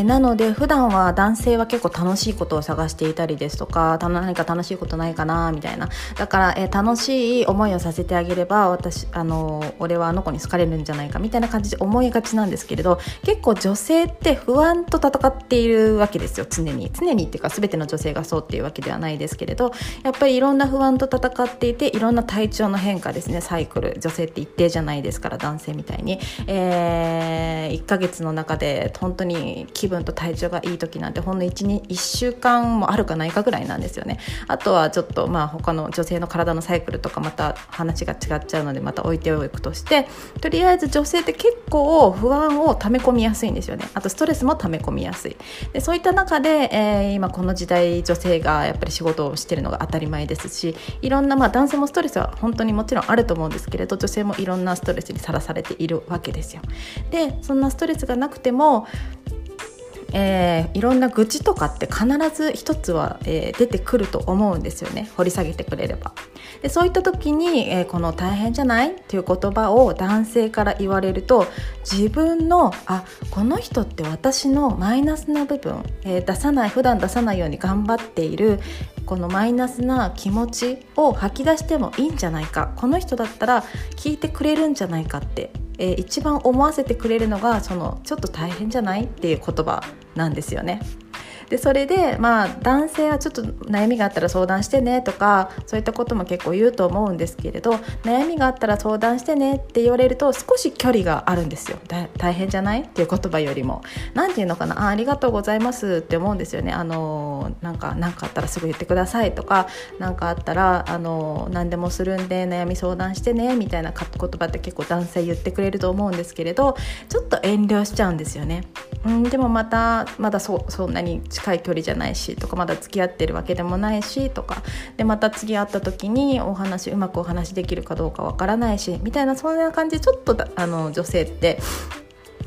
ー、なので普段は男性は結構楽しいことを探していたりですとか何か楽しいことないかなみたいな。だから、えー、楽しい思いをさせてあげれば私あの俺はあの子に好かれるんじゃないかみたいな感じで思いがちなんですけれど結構女性って不安と戦っているわけですよ常に。常にっていうか全ての女性がそうっていうわけではないですけれどやっぱりいろんな不安と戦っていていろんな体調の変化ですねサイクル。女性って一定じゃないですから男性みたいに、えー、1ヶ月の中で本当に気分と体調がいい時なんてほんの 1, 1週間もあるかないかぐらいなんですよね。あとはちょっとまあ他の女性の体のサイクルとかまた話が違っちゃうのでまた置いておくとしてとりあえず女性って結構不安を溜め込みやすいんですよね。あとストレスも溜め込みやすい。でそういった中で、えー、今この時代女性がやっぱり仕事をしてるのが当たり前ですしいろんな、まあ、男性もストレスは本当にもちろんあると思うんですけれど女性もいろんなストレスにさらされているわけですよ。でそんなストレスがなくてもえー、いろんな愚痴とかって必ず一つは、えー、出てくると思うんですよね掘り下げてくれれば。でそういった時に、えー、この「大変じゃない?」っていう言葉を男性から言われると自分のあこの人って私のマイナスな部分、えー、出さない普段出さないように頑張っているこのマイナスな気持ちを吐き出してもいいんじゃないかこの人だったら聞いてくれるんじゃないかってえー、一番思わせてくれるのがそのちょっと大変じゃない？っていう言葉なんですよね。でそれでまあ男性はちょっと悩みがあったら相談してねとかそういったことも結構言うと思うんですけれど悩みがあったら相談してねって言われると少し距離があるんですよ。大変じゃないっていう言葉よりも。何て言うのかな。あありがとうございますって思うんですよね。あのなんか何かあったらすぐ言ってくださいとか何かあったらあの何でもするんで悩み相談してねみたいな言葉って結構男性言ってくれると思うんですけれどちょっと遠慮しちゃうんですよね。うん、でもまたまだそそんなに近い距離じゃないしとかまだ付き合ってるわけでもないしとかでまた次会った時にお話うまくお話できるかどうかわからないしみたいなそんな感じちょっとあの女性って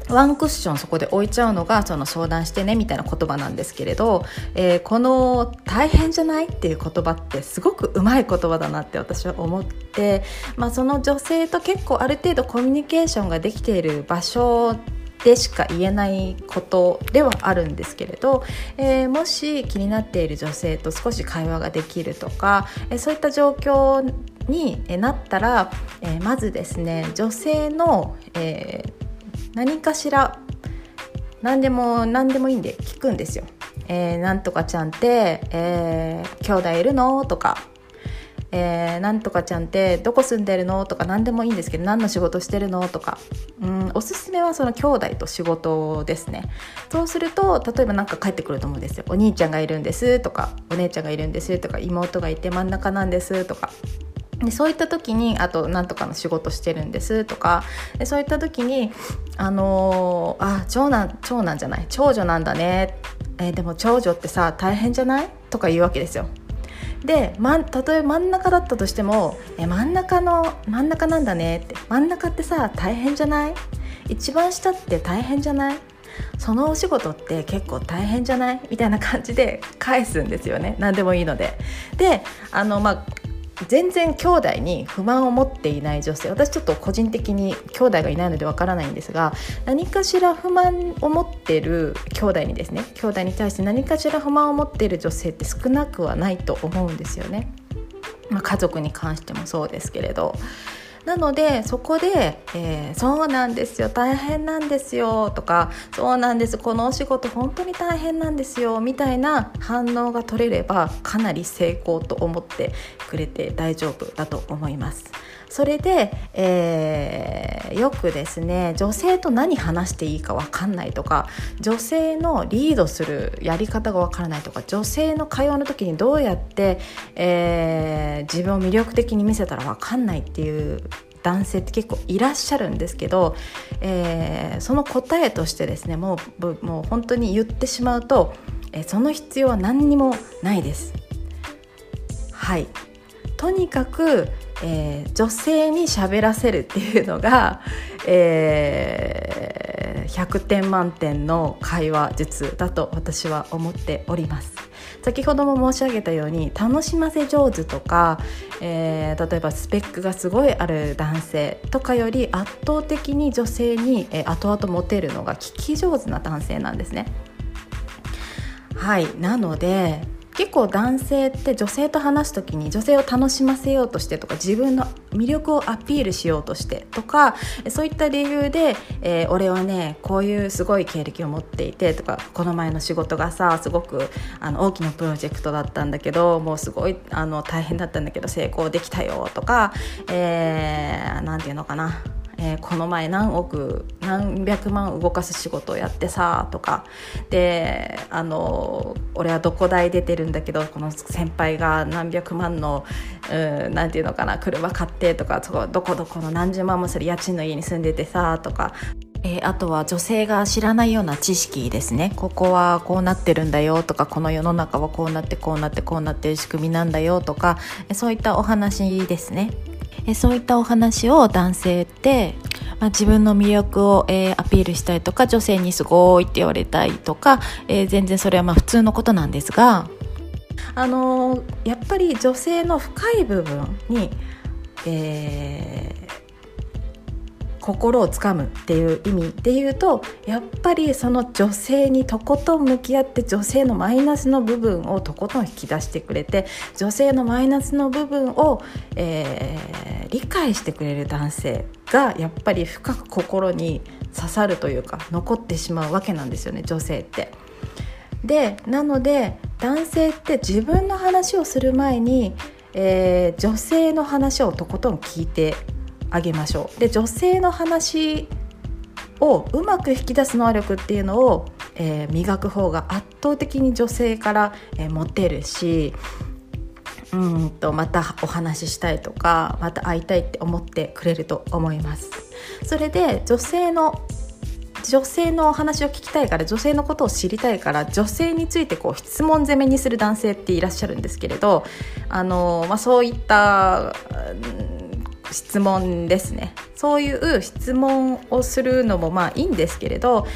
ワンクッションそこで置いちゃうのがその相談してねみたいな言葉なんですけれど、えー、この「大変じゃない?」っていう言葉ってすごくうまい言葉だなって私は思って、まあ、その女性と結構ある程度コミュニケーションができている場所でしか言えないことではあるんですけれど、えー、もし気になっている女性と少し会話ができるとか、えー、そういった状況になったら、えー、まずですね女性の、え何かしら何でも何でもいいんで聞くんですよ。えー、なんとかちゃんって、えー、兄弟いるの？とかえー、なんとかちゃんってどこ住んでるの？とか何でもいいんですけど何の仕事してるの？とか。うんおすすめはその兄弟と仕事ですね。そうすると例えば何か帰ってくると思うんですよ。お兄ちゃんがいるんですとかお姉ちゃんがいるんですとか妹がいて真ん中なんですとか。でそういった時にあと何とかの仕事してるんですとか。でそういった時にあのー、あ長男長男じゃない長女なんだね、えー、でも長女ってさ大変じゃない？とか言うわけですよ。で、ま、例え真ん中だったとしても「え真ん中の真ん中なんだね」って「真ん中ってさ大変じゃない？一番下って大変じゃない？そのお仕事って結構大変じゃない？みたいな感じで返すんですよね。何でもいいので。であの、まあ全然兄弟に不満を持っていない女性私ちょっと個人的に兄弟がいないのでわからないんですが何かしら不満を持っている兄弟にですね兄弟に対して何かしら不満を持っている女性って少なくはないと思うんですよね。まあ、家族に関してもそうですけれどなのでそこで、えー、そうなんですよ大変なんですよ」とか「そうなんですこのお仕事本当に大変なんですよ」みたいな反応が取れればかなり成功と思ってくれて大丈夫だと思います。それで、えー、よくですね女性と何話していいか分かんないとか女性のリードするやり方が分からないとか女性の会話の時にどうやって、えー、自分を魅力的に見せたら分かんないっていう男性って結構いらっしゃるんですけど、えー、その答えとしてですねもうもう本当に言ってしまうと、えー、その必要は何にもないです。はいとにかくえー、女性に喋らせるっていうのが、えー、100点満点の会話術だと私は思っております。先ほども申し上げたように楽しませ上手とか、えー、例えばスペックがすごいある男性とかより圧倒的に女性に、えー、後々モテるのが聞き上手な男性なんですね。はいなので結構男性って女性と話す時に女性を楽しませようとしてとか自分の魅力をアピールしようとしてとかそういった理由で、えー、俺はねこういうすごい経歴を持っていてとかこの前の仕事がさすごくあの大きなプロジェクトだったんだけどもうすごいあの大変だったんだけど成功できたよとか何、えー、て言うのかな。えー、この前何億何百万動かす仕事をやってさとか。であの俺はどこ代出てるんだけどこの先輩が何百万の何て言うのかな車買ってとかどこどこの何十万もする家賃の家に住んでてさとか。えー、あとは女性が知らないような知識ですね。ここはこうなってるんだよとか。この世の中はこうなってこうなってこうなってる仕組みなんだよとか。そういったお話ですね。えそういったお話を男性って、まあ、自分の魅力を、えー、アピールしたいとか女性にすごいって言われたいとか、えー、全然それはまあ普通のことなんですが、あのー、やっぱり女性の深い部分に、え、心をつかむっていう意味で言うとやっぱりその女性にとことん向き合って女性のマイナスの部分をとことん引き出してくれて女性のマイナスの部分を、えー、理解してくれる男性がやっぱり深く心に刺さるというか残ってしまうわけなんですよね女性って。でなので男性って自分の話をする前に、えー、女性の話をとことん聞いてあげましょう。で女性の話をうまく引き出す能力っていうのを、えー、磨く方が圧倒的に女性から、えー、モテるしうんとまたお話ししたいとかまた会いたいって思ってくれると思います。それで女性の女性のお話を聞きたいから女性のことを知りたいから女性についてこう質問攻めにする男性っていらっしゃるんですけれどあの、まあ、そういった質問ですねそういう質問をするのもまあいいんですけれど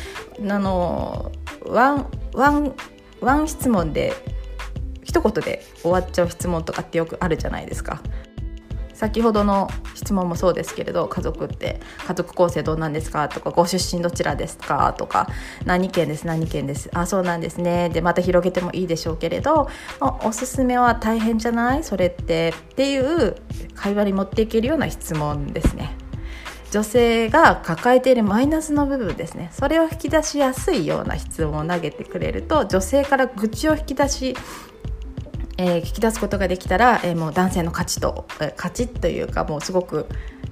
あのワンワンワン質問で一言で終わっちゃう質問とかってよくあるじゃないですか。先ほどの質問もそうですけれど家族って家族構成どうなんですかとかご出身どちらですかとか何県です何県ですあそうなんですねでまた広げてもいいでしょうけれどおすすめは大変じゃない？それってっていう会話に持っていけるような質問ですね。女性が抱えているマイナスの部分ですねそれを引き出しやすいような質問を投げてくれると女性から愚痴を引き出しえー、聞き出すことができたら、えー、もう男性の価値と、えー、価値というかもうすごく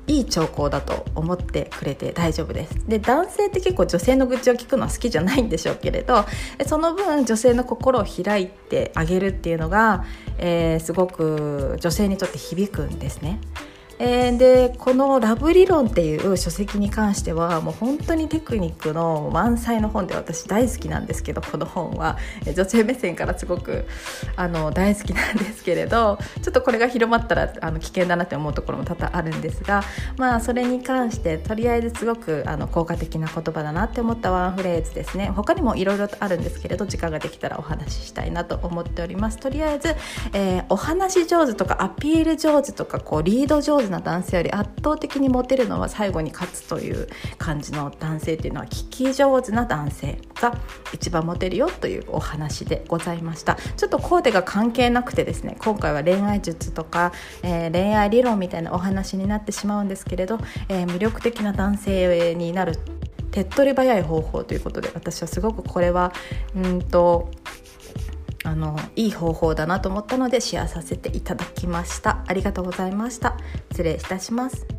いい兆候だと思ってくれて大丈夫ですで男性って結構女性の愚痴を聞くのは好きじゃないんでしょうけれどその分女性の心を開いてあげるっていうのが、えー、すごく女性にとって響くんですね。えー、でこの「ラブ理論」っていう書籍に関してはもう本当にテクニックの満載の本で私大好きなんですけどこの本は。女性目線からすごくあの大好きなんですけれどちょっとこれが広まったらあの危険だなって思うところも多々あるんですがまあそれに関してとりあえずすごくあの効果的な言葉だなって思ったワンフレーズですね。他にもいろいろとあるんですけれど時間ができたらお話ししたいなと思っております。とりあえず、えー、お話上手とかアピール上手とかこうリード上手手な男性より圧倒的にモテるのは最後に勝つという感じの男性っていうのは聞き上手な男性が一番モテるよというお話でございました。ちょっとコーデが関係なくてですね今回は恋愛術とか、えー、恋愛理論みたいなお話になってしまうんですけれど、えー、魅力的な男性になる手っ取り早い方法ということで私はすごくこれはうんとあのいい方法だなと思ったのでシェアさせていただきました。ありがとうございました。失礼いたします。